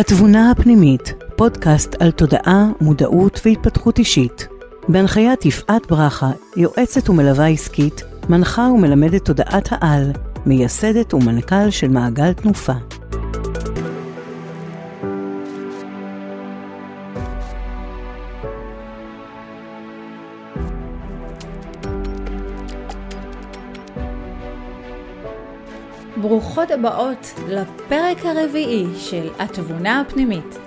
התבונה הפנימית, פודקאסט על תודעה, מודעות והתפתחות אישית. בהנחיית יפעת ברכה, יועצת ומלווה עסקית, מנחה ומלמדת תודעת העל, מייסדת ומנכ"ל של מעגל תנופה. הבאות לפרק הרביעי של התבונה הפנימית,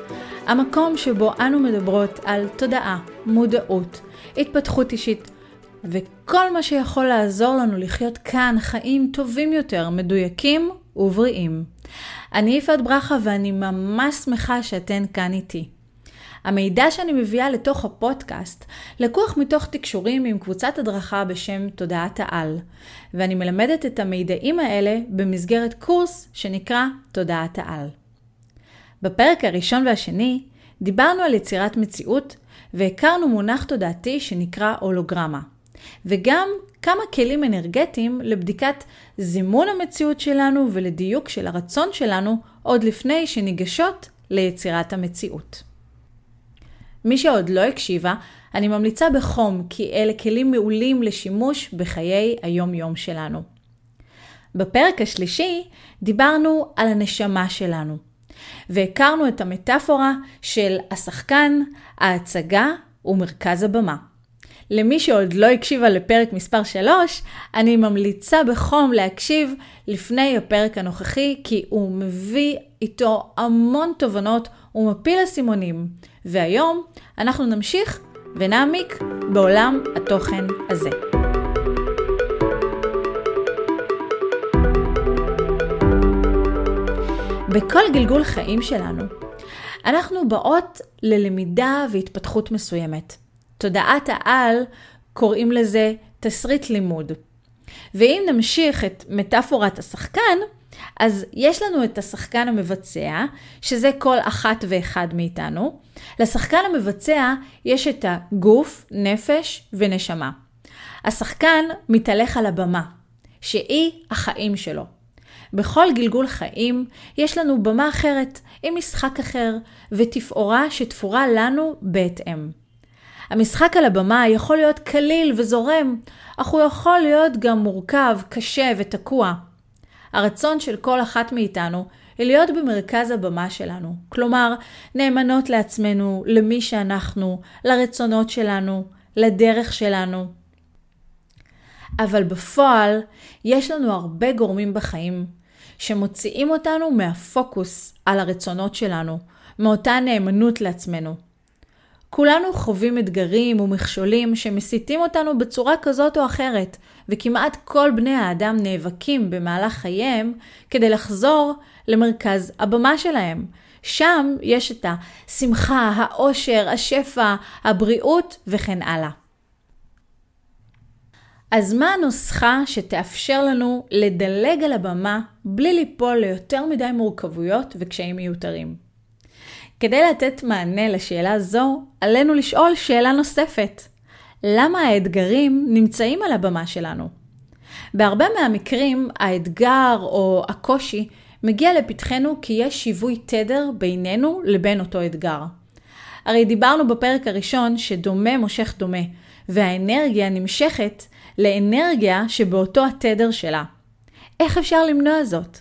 המקום שבו אנו מדברות על תודעה, מודעות, התפתחות אישית וכל מה שיכול לעזור לנו לחיות כאן חיים טובים יותר, מדויקים ובריאים. אני יפעת ברכה ואני ממש שמחה שאתן כאן איתי. המידע שאני מביאה לתוך הפודקאסט לקוח מתוך תקשורים עם קבוצת הדרכה בשם תודעת העל, ואני מלמדת את המידעים האלה במסגרת קורס שנקרא תודעת העל. בפרק הראשון והשני דיברנו על יצירת מציאות והכרנו מונח תודעתי שנקרא הולוגרמה, וגם כמה כלים אנרגטיים לבדיקת זימון המציאות שלנו ולדיוק של הרצון שלנו עוד לפני שניגשות ליצירת המציאות. מי שעוד לא הקשיבה, אני ממליצה בחום כי אלה כלים מעולים לשימוש בחיי היום-יום שלנו. בפרק השלישי דיברנו על הנשמה שלנו, והכרנו את המטאפורה של השחקן, ההצגה ומרכז הבמה. למי שעוד לא הקשיבה לפרק מספר 3, אני ממליצה בחום להקשיב לפני הפרק הנוכחי, כי הוא מביא איתו המון תובנות ומפיל אסימונים. והיום אנחנו נמשיך ונעמיק בעולם התוכן הזה. בכל גלגול חיים שלנו, אנחנו באות ללמידה והתפתחות מסוימת. תודעת העל קוראים לזה תסריט לימוד. ואם נמשיך את מטאפורת השחקן, אז יש לנו את השחקן המבצע, שזה כל אחת ואחד מאיתנו. לשחקן המבצע יש את הגוף, נפש ונשמה. השחקן מתהלך על הבמה, שהיא החיים שלו. בכל גלגול חיים יש לנו במה אחרת, עם משחק אחר, ותפאורה שתפורה לנו בהתאם. המשחק על הבמה יכול להיות קליל וזורם, אך הוא יכול להיות גם מורכב, קשה ותקוע. הרצון של כל אחת מאיתנו היא להיות במרכז הבמה שלנו. כלומר, נאמנות לעצמנו, למי שאנחנו, לרצונות שלנו, לדרך שלנו. אבל בפועל, יש לנו הרבה גורמים בחיים שמוציאים אותנו מהפוקוס על הרצונות שלנו, מאותה נאמנות לעצמנו. כולנו חווים אתגרים ומכשולים שמסיתים אותנו בצורה כזאת או אחרת, וכמעט כל בני האדם נאבקים במהלך חייהם כדי לחזור למרכז הבמה שלהם. שם יש את השמחה, העושר, השפע, הבריאות וכן הלאה. אז מה הנוסחה שתאפשר לנו לדלג על הבמה בלי ליפול ליותר מדי מורכבויות וקשיים מיותרים? כדי לתת מענה לשאלה זו, עלינו לשאול שאלה נוספת. למה האתגרים נמצאים על הבמה שלנו? בהרבה מהמקרים האתגר או הקושי מגיע לפתחנו כי יש שיווי תדר בינינו לבין אותו אתגר. הרי דיברנו בפרק הראשון שדומה מושך דומה, והאנרגיה נמשכת לאנרגיה שבאותו התדר שלה. איך אפשר למנוע זאת?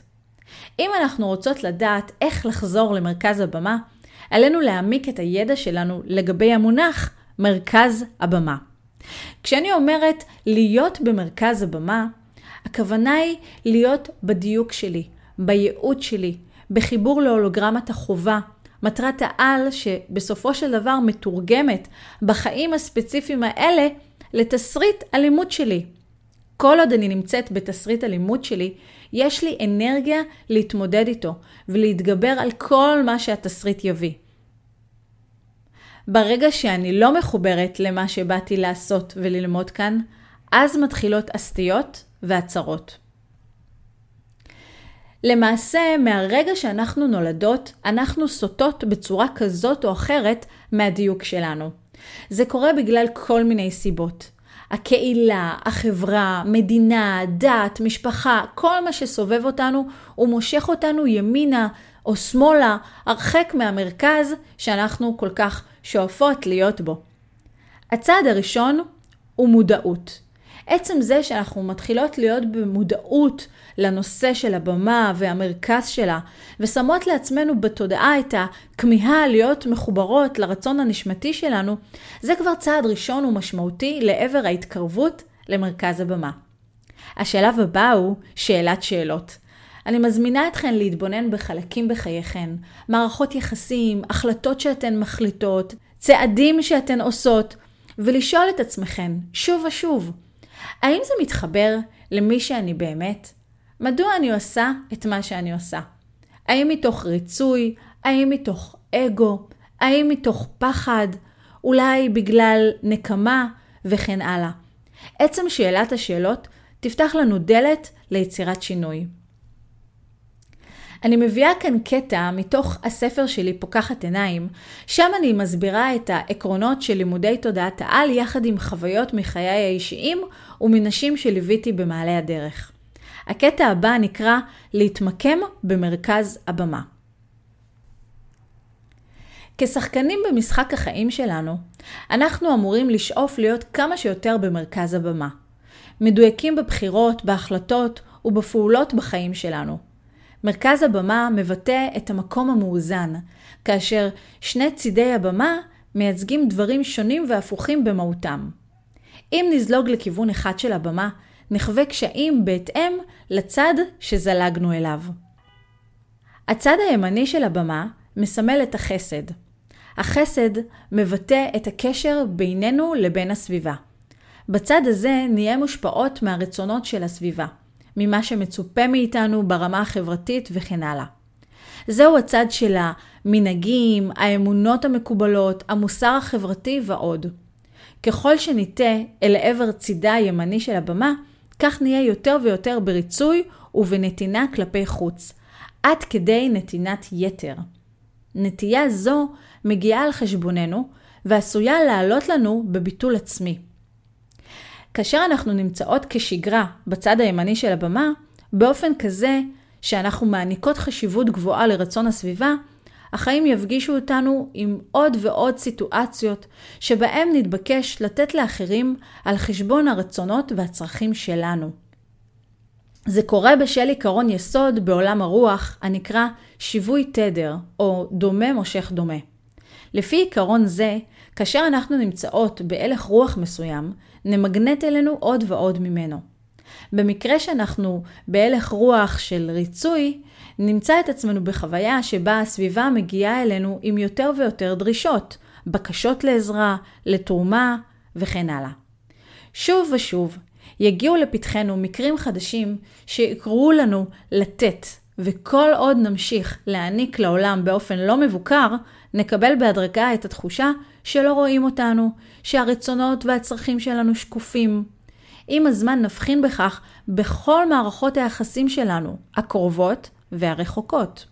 אם אנחנו רוצות לדעת איך לחזור למרכז הבמה, עלינו להעמיק את הידע שלנו לגבי המונח מרכז הבמה. כשאני אומרת להיות במרכז הבמה, הכוונה היא להיות בדיוק שלי, בייעוד שלי, בחיבור להולוגרמת החובה, מטרת העל שבסופו של דבר מתורגמת בחיים הספציפיים האלה לתסריט הלימוד שלי. כל עוד אני נמצאת בתסריט הלימוד שלי, יש לי אנרגיה להתמודד איתו ולהתגבר על כל מה שהתסריט יביא. ברגע שאני לא מחוברת למה שבאתי לעשות וללמוד כאן, אז מתחילות הסטיות והצרות. למעשה, מהרגע שאנחנו נולדות, אנחנו סוטות בצורה כזאת או אחרת מהדיוק שלנו. זה קורה בגלל כל מיני סיבות. הקהילה, החברה, מדינה, דת, משפחה, כל מה שסובב אותנו, הוא מושך אותנו ימינה או שמאלה, הרחק מהמרכז שאנחנו כל כך שואפות להיות בו. הצעד הראשון הוא מודעות. עצם זה שאנחנו מתחילות להיות במודעות לנושא של הבמה והמרכז שלה, ושמות לעצמנו בתודעה את הכמיהה להיות מחוברות לרצון הנשמתי שלנו, זה כבר צעד ראשון ומשמעותי לעבר ההתקרבות למרכז הבמה. השלב הבא הוא שאלת שאלות. אני מזמינה אתכן להתבונן בחלקים בחייכן, מערכות יחסים, החלטות שאתן מחליטות, צעדים שאתן עושות, ולשאול את עצמכן שוב ושוב, האם זה מתחבר למי שאני באמת? מדוע אני עושה את מה שאני עושה? האם מתוך ריצוי? האם מתוך אגו? האם מתוך פחד? אולי בגלל נקמה? וכן הלאה. עצם שאלת השאלות תפתח לנו דלת ליצירת שינוי. אני מביאה כאן קטע מתוך הספר שלי פוקחת עיניים, שם אני מסבירה את העקרונות של לימודי תודעת העל יחד עם חוויות מחיי האישיים ומנשים שליוויתי במעלה הדרך. הקטע הבא נקרא להתמקם במרכז הבמה. כשחקנים במשחק החיים שלנו, אנחנו אמורים לשאוף להיות כמה שיותר במרכז הבמה. מדויקים בבחירות, בהחלטות ובפעולות בחיים שלנו. מרכז הבמה מבטא את המקום המאוזן, כאשר שני צידי הבמה מייצגים דברים שונים והפוכים במהותם. אם נזלוג לכיוון אחד של הבמה, נחווה קשיים בהתאם לצד שזלגנו אליו. הצד הימני של הבמה מסמל את החסד. החסד מבטא את הקשר בינינו לבין הסביבה. בצד הזה נהיה מושפעות מהרצונות של הסביבה. ממה שמצופה מאיתנו ברמה החברתית וכן הלאה. זהו הצד של המנהגים, האמונות המקובלות, המוסר החברתי ועוד. ככל שניטה אל עבר צידה הימני של הבמה, כך נהיה יותר ויותר בריצוי ובנתינה כלפי חוץ, עד כדי נתינת יתר. נטייה זו מגיעה על חשבוננו ועשויה לעלות לנו בביטול עצמי. כאשר אנחנו נמצאות כשגרה בצד הימני של הבמה, באופן כזה שאנחנו מעניקות חשיבות גבוהה לרצון הסביבה, החיים יפגישו אותנו עם עוד ועוד סיטואציות שבהם נתבקש לתת לאחרים על חשבון הרצונות והצרכים שלנו. זה קורה בשל עיקרון יסוד בעולם הרוח הנקרא שיווי תדר, או דומה מושך דומה. לפי עיקרון זה, כאשר אנחנו נמצאות בהלך רוח מסוים, נמגנט אלינו עוד ועוד ממנו. במקרה שאנחנו בהלך רוח של ריצוי, נמצא את עצמנו בחוויה שבה הסביבה מגיעה אלינו עם יותר ויותר דרישות, בקשות לעזרה, לתרומה וכן הלאה. שוב ושוב, יגיעו לפתחנו מקרים חדשים שיקראו לנו לתת, וכל עוד נמשיך להעניק לעולם באופן לא מבוקר, נקבל בהדרגה את התחושה שלא רואים אותנו, שהרצונות והצרכים שלנו שקופים. עם הזמן נבחין בכך בכל מערכות היחסים שלנו, הקרובות והרחוקות.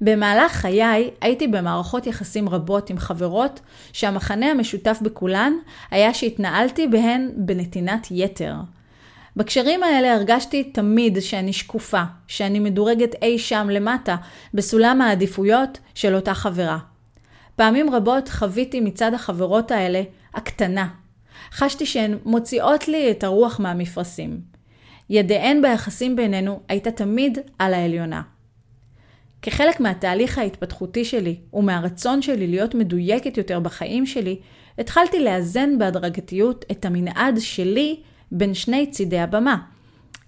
במהלך חיי הייתי במערכות יחסים רבות עם חברות שהמכנה המשותף בכולן היה שהתנהלתי בהן בנתינת יתר. בקשרים האלה הרגשתי תמיד שאני שקופה, שאני מדורגת אי שם למטה בסולם העדיפויות של אותה חברה. פעמים רבות חוויתי מצד החברות האלה הקטנה. חשתי שהן מוציאות לי את הרוח מהמפרשים. ידיהן ביחסים בינינו הייתה תמיד על העליונה. כחלק מהתהליך ההתפתחותי שלי ומהרצון שלי להיות מדויקת יותר בחיים שלי, התחלתי לאזן בהדרגתיות את המנעד שלי בין שני צידי הבמה.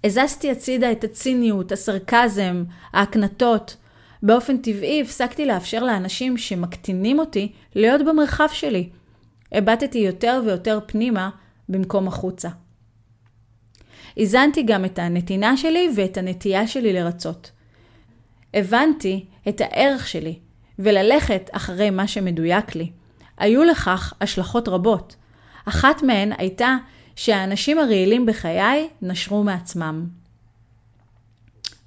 הזזתי הצידה את הציניות, הסרקזם, ההקנטות, באופן טבעי הפסקתי לאפשר לאנשים שמקטינים אותי להיות במרחב שלי. הבטתי יותר ויותר פנימה במקום החוצה. איזנתי גם את הנתינה שלי ואת הנטייה שלי לרצות. הבנתי את הערך שלי, וללכת אחרי מה שמדויק לי. היו לכך השלכות רבות. אחת מהן הייתה שהאנשים הרעילים בחיי נשרו מעצמם.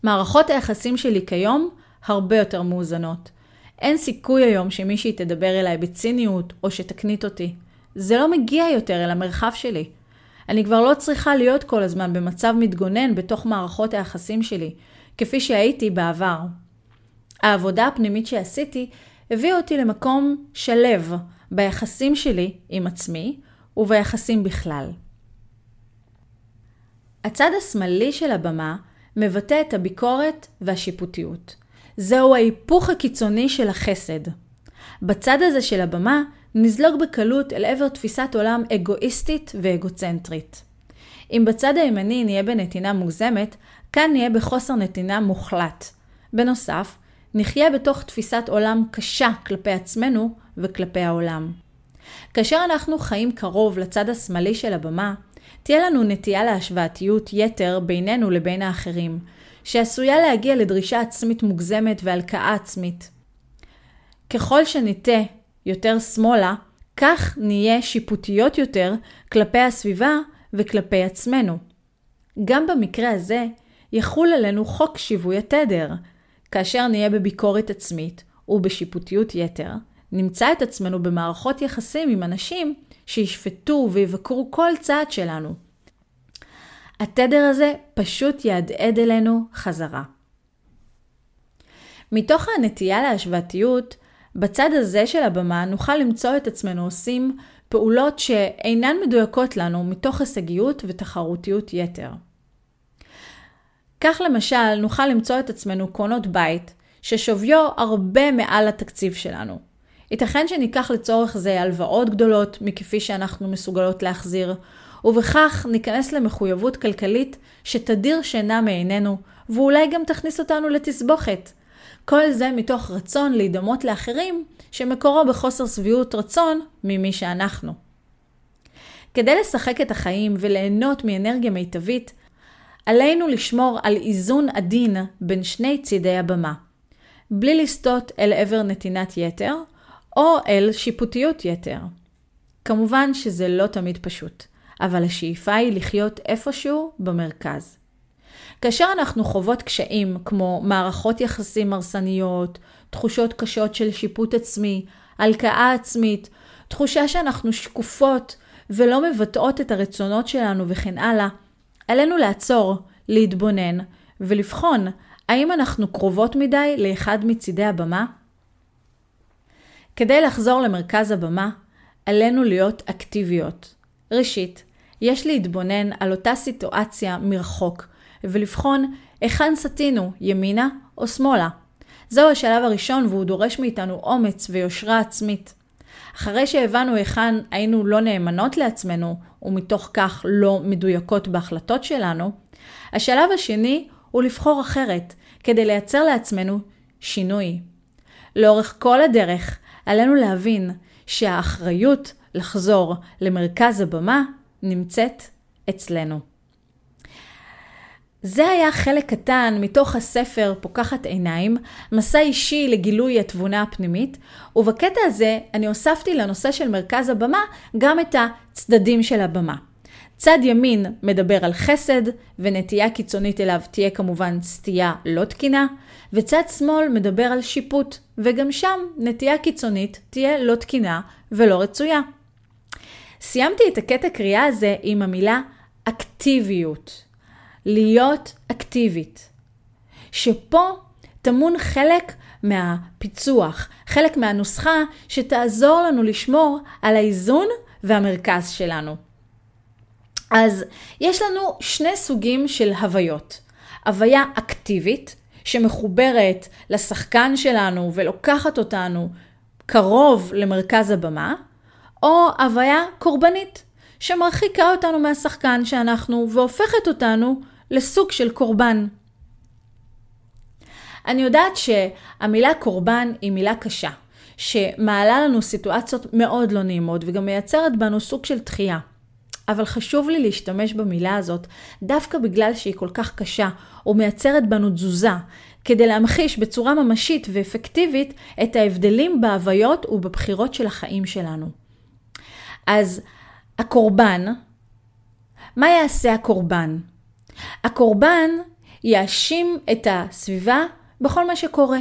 מערכות היחסים שלי כיום הרבה יותר מאוזנות. אין סיכוי היום שמישהי תדבר אליי בציניות או שתקנית אותי. זה לא מגיע יותר אל המרחב שלי. אני כבר לא צריכה להיות כל הזמן במצב מתגונן בתוך מערכות היחסים שלי, כפי שהייתי בעבר. העבודה הפנימית שעשיתי הביאה אותי למקום שלב ביחסים שלי עם עצמי וביחסים בכלל. הצד השמאלי של הבמה מבטא את הביקורת והשיפוטיות. זהו ההיפוך הקיצוני של החסד. בצד הזה של הבמה נזלוג בקלות אל עבר תפיסת עולם אגואיסטית ואגוצנטרית. אם בצד הימני נהיה בנתינה מוגזמת, כאן נהיה בחוסר נתינה מוחלט. בנוסף, נחיה בתוך תפיסת עולם קשה כלפי עצמנו וכלפי העולם. כאשר אנחנו חיים קרוב לצד השמאלי של הבמה, תהיה לנו נטייה להשוואתיות יתר בינינו לבין האחרים, שעשויה להגיע לדרישה עצמית מוגזמת והלקאה עצמית. ככל שניטה יותר שמאלה, כך נהיה שיפוטיות יותר כלפי הסביבה וכלפי עצמנו. גם במקרה הזה, יחול עלינו חוק שיווי התדר. כאשר נהיה בביקורת עצמית ובשיפוטיות יתר, נמצא את עצמנו במערכות יחסים עם אנשים שישפטו ויבקרו כל צעד שלנו. התדר הזה פשוט יהדהד אלינו חזרה. מתוך הנטייה להשוואתיות, בצד הזה של הבמה נוכל למצוא את עצמנו עושים פעולות שאינן מדויקות לנו מתוך הישגיות ותחרותיות יתר. כך למשל נוכל למצוא את עצמנו קונות בית ששוויו הרבה מעל התקציב שלנו. ייתכן שניקח לצורך זה הלוואות גדולות מכפי שאנחנו מסוגלות להחזיר, ובכך ניכנס למחויבות כלכלית שתדיר שינה מעינינו, ואולי גם תכניס אותנו לתסבוכת. כל זה מתוך רצון להידמות לאחרים, שמקורו בחוסר שביעות רצון ממי שאנחנו. כדי לשחק את החיים וליהנות מאנרגיה מיטבית, עלינו לשמור על איזון עדין בין שני צידי הבמה, בלי לסטות אל עבר נתינת יתר, או אל שיפוטיות יתר. כמובן שזה לא תמיד פשוט, אבל השאיפה היא לחיות איפשהו במרכז. כאשר אנחנו חוות קשיים כמו מערכות יחסים הרסניות, תחושות קשות של שיפוט עצמי, הלקאה עצמית, תחושה שאנחנו שקופות ולא מבטאות את הרצונות שלנו וכן הלאה, עלינו לעצור, להתבונן ולבחון האם אנחנו קרובות מדי לאחד מצידי הבמה? כדי לחזור למרכז הבמה, עלינו להיות אקטיביות. ראשית, יש להתבונן על אותה סיטואציה מרחוק, ולבחון היכן סטינו, ימינה או שמאלה. זהו השלב הראשון והוא דורש מאיתנו אומץ ויושרה עצמית. אחרי שהבנו היכן היינו לא נאמנות לעצמנו, ומתוך כך לא מדויקות בהחלטות שלנו, השלב השני הוא לבחור אחרת, כדי לייצר לעצמנו שינוי. לאורך כל הדרך, עלינו להבין שהאחריות לחזור למרכז הבמה נמצאת אצלנו. זה היה חלק קטן מתוך הספר פוקחת עיניים, מסע אישי לגילוי התבונה הפנימית, ובקטע הזה אני הוספתי לנושא של מרכז הבמה גם את הצדדים של הבמה. צד ימין מדבר על חסד, ונטייה קיצונית אליו תהיה כמובן סטייה לא תקינה, וצד שמאל מדבר על שיפוט, וגם שם נטייה קיצונית תהיה לא תקינה ולא רצויה. סיימתי את הקטע קריאה הזה עם המילה אקטיביות. להיות אקטיבית. שפה טמון חלק מהפיצוח, חלק מהנוסחה שתעזור לנו לשמור על האיזון והמרכז שלנו. אז יש לנו שני סוגים של הוויות. הוויה אקטיבית, שמחוברת לשחקן שלנו ולוקחת אותנו קרוב למרכז הבמה, או הוויה קורבנית, שמרחיקה אותנו מהשחקן שאנחנו והופכת אותנו לסוג של קורבן. אני יודעת שהמילה קורבן היא מילה קשה, שמעלה לנו סיטואציות מאוד לא נעימות וגם מייצרת בנו סוג של דחייה. אבל חשוב לי להשתמש במילה הזאת דווקא בגלל שהיא כל כך קשה ומייצרת בנו תזוזה, כדי להמחיש בצורה ממשית ואפקטיבית את ההבדלים בהוויות ובבחירות של החיים שלנו. אז הקורבן, מה יעשה הקורבן? הקורבן יאשים את הסביבה בכל מה שקורה.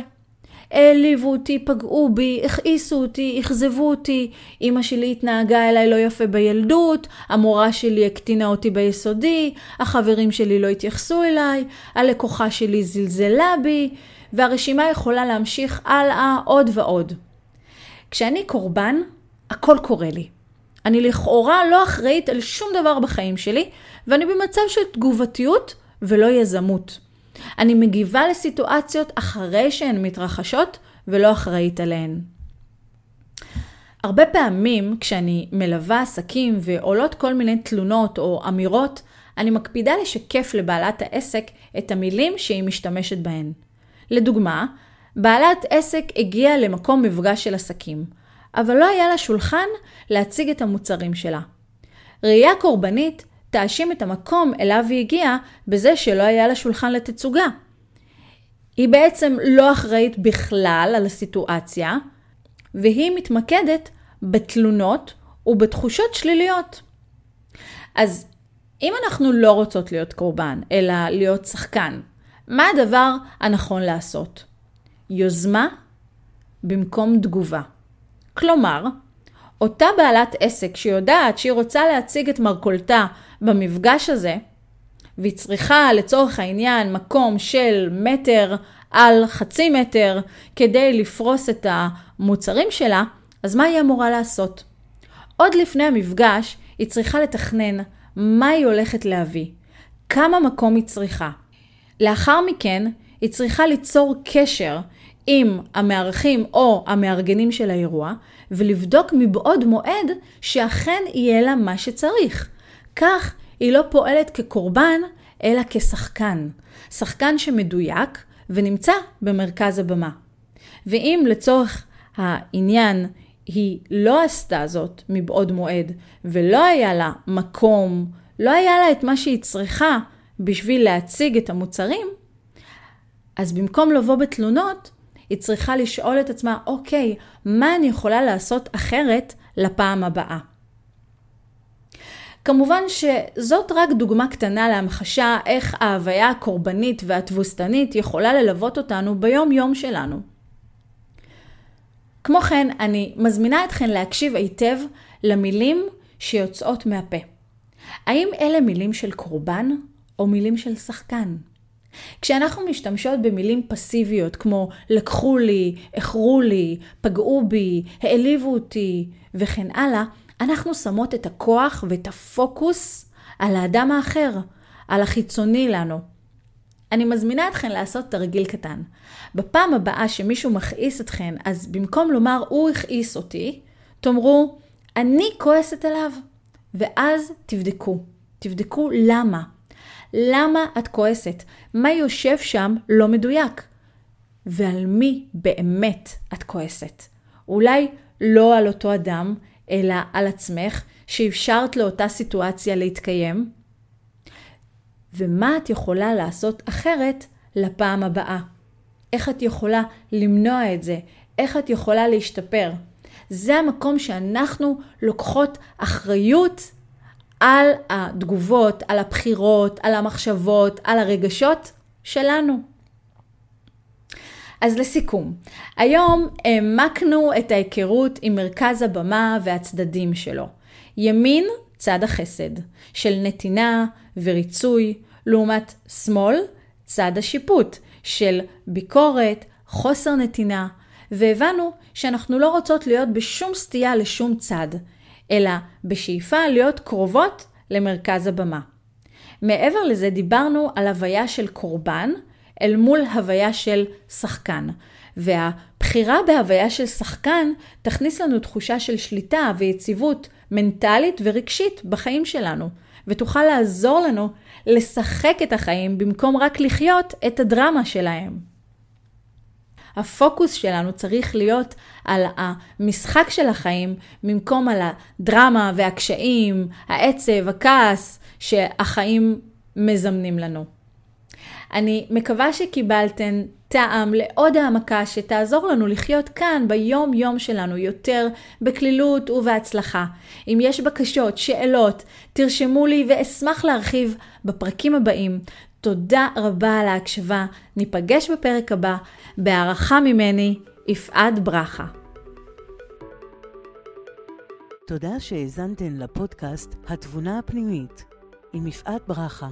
העליבו אותי, פגעו בי, הכעיסו אותי, אכזבו אותי, אמא שלי התנהגה אליי לא יפה בילדות, המורה שלי הקטינה אותי ביסודי, החברים שלי לא התייחסו אליי, הלקוחה שלי זלזלה בי, והרשימה יכולה להמשיך הלאה עוד ועוד. כשאני קורבן, הכל קורה לי. אני לכאורה לא אחראית על שום דבר בחיים שלי, ואני במצב של תגובתיות ולא יזמות. אני מגיבה לסיטואציות אחרי שהן מתרחשות ולא אחראית עליהן. הרבה פעמים כשאני מלווה עסקים ועולות כל מיני תלונות או אמירות, אני מקפידה לשקף לבעלת העסק את המילים שהיא משתמשת בהן. לדוגמה, בעלת עסק הגיעה למקום מפגש של עסקים, אבל לא היה לה שולחן להציג את המוצרים שלה. ראייה קורבנית תאשים את המקום אליו היא הגיעה בזה שלא היה לה שולחן לתצוגה. היא בעצם לא אחראית בכלל על הסיטואציה, והיא מתמקדת בתלונות ובתחושות שליליות. אז אם אנחנו לא רוצות להיות קורבן, אלא להיות שחקן, מה הדבר הנכון לעשות? יוזמה במקום תגובה. כלומר, אותה בעלת עסק שיודעת שהיא רוצה להציג את מרכולתה במפגש הזה, והיא צריכה לצורך העניין מקום של מטר על חצי מטר כדי לפרוס את המוצרים שלה, אז מה היא אמורה לעשות? עוד לפני המפגש היא צריכה לתכנן מה היא הולכת להביא, כמה מקום היא צריכה. לאחר מכן היא צריכה ליצור קשר עם המארחים או המארגנים של האירוע, ולבדוק מבעוד מועד שאכן יהיה לה מה שצריך. כך היא לא פועלת כקורבן, אלא כשחקן. שחקן שמדויק ונמצא במרכז הבמה. ואם לצורך העניין היא לא עשתה זאת מבעוד מועד, ולא היה לה מקום, לא היה לה את מה שהיא צריכה בשביל להציג את המוצרים, אז במקום לבוא בתלונות, היא צריכה לשאול את עצמה, אוקיי, מה אני יכולה לעשות אחרת לפעם הבאה? כמובן שזאת רק דוגמה קטנה להמחשה איך ההוויה הקורבנית והתבוסתנית יכולה ללוות אותנו ביום יום שלנו. כמו כן, אני מזמינה אתכן להקשיב היטב למילים שיוצאות מהפה. האם אלה מילים של קורבן או מילים של שחקן? כשאנחנו משתמשות במילים פסיביות כמו לקחו לי, איחרו לי, פגעו בי, העליבו אותי וכן הלאה, אנחנו שמות את הכוח ואת הפוקוס על האדם האחר, על החיצוני לנו. אני מזמינה אתכן לעשות תרגיל קטן. בפעם הבאה שמישהו מכעיס אתכן, אז במקום לומר הוא הכעיס אותי, תאמרו אני כועסת עליו, ואז תבדקו. תבדקו למה. למה את כועסת? מה יושב שם לא מדויק? ועל מי באמת את כועסת? אולי לא על אותו אדם, אלא על עצמך, שאפשרת לאותה סיטואציה להתקיים? ומה את יכולה לעשות אחרת לפעם הבאה? איך את יכולה למנוע את זה? איך את יכולה להשתפר? זה המקום שאנחנו לוקחות אחריות על התגובות, על הבחירות, על המחשבות, על הרגשות שלנו. אז לסיכום, היום העמקנו את ההיכרות עם מרכז הבמה והצדדים שלו. ימין, צד החסד, של נתינה וריצוי, לעומת שמאל, צד השיפוט, של ביקורת, חוסר נתינה, והבנו שאנחנו לא רוצות להיות בשום סטייה לשום צד, אלא בשאיפה להיות קרובות למרכז הבמה. מעבר לזה דיברנו על הוויה של קורבן אל מול הוויה של שחקן. והבחירה בהוויה של שחקן תכניס לנו תחושה של שליטה ויציבות מנטלית ורגשית בחיים שלנו, ותוכל לעזור לנו לשחק את החיים במקום רק לחיות את הדרמה שלהם. הפוקוס שלנו צריך להיות על המשחק של החיים, במקום על הדרמה והקשיים, העצב, הכעס שהחיים מזמנים לנו. אני מקווה שקיבלתן טעם לעוד העמקה שתעזור לנו לחיות כאן ביום יום שלנו יותר בקלילות ובהצלחה. אם יש בקשות, שאלות, תרשמו לי ואשמח להרחיב בפרקים הבאים. תודה רבה על ההקשבה, ניפגש בפרק הבא. בהערכה ממני, יפעת ברכה. תודה שהאזנתן לפודקאסט התבונה הפנימית עם יפעת ברכה.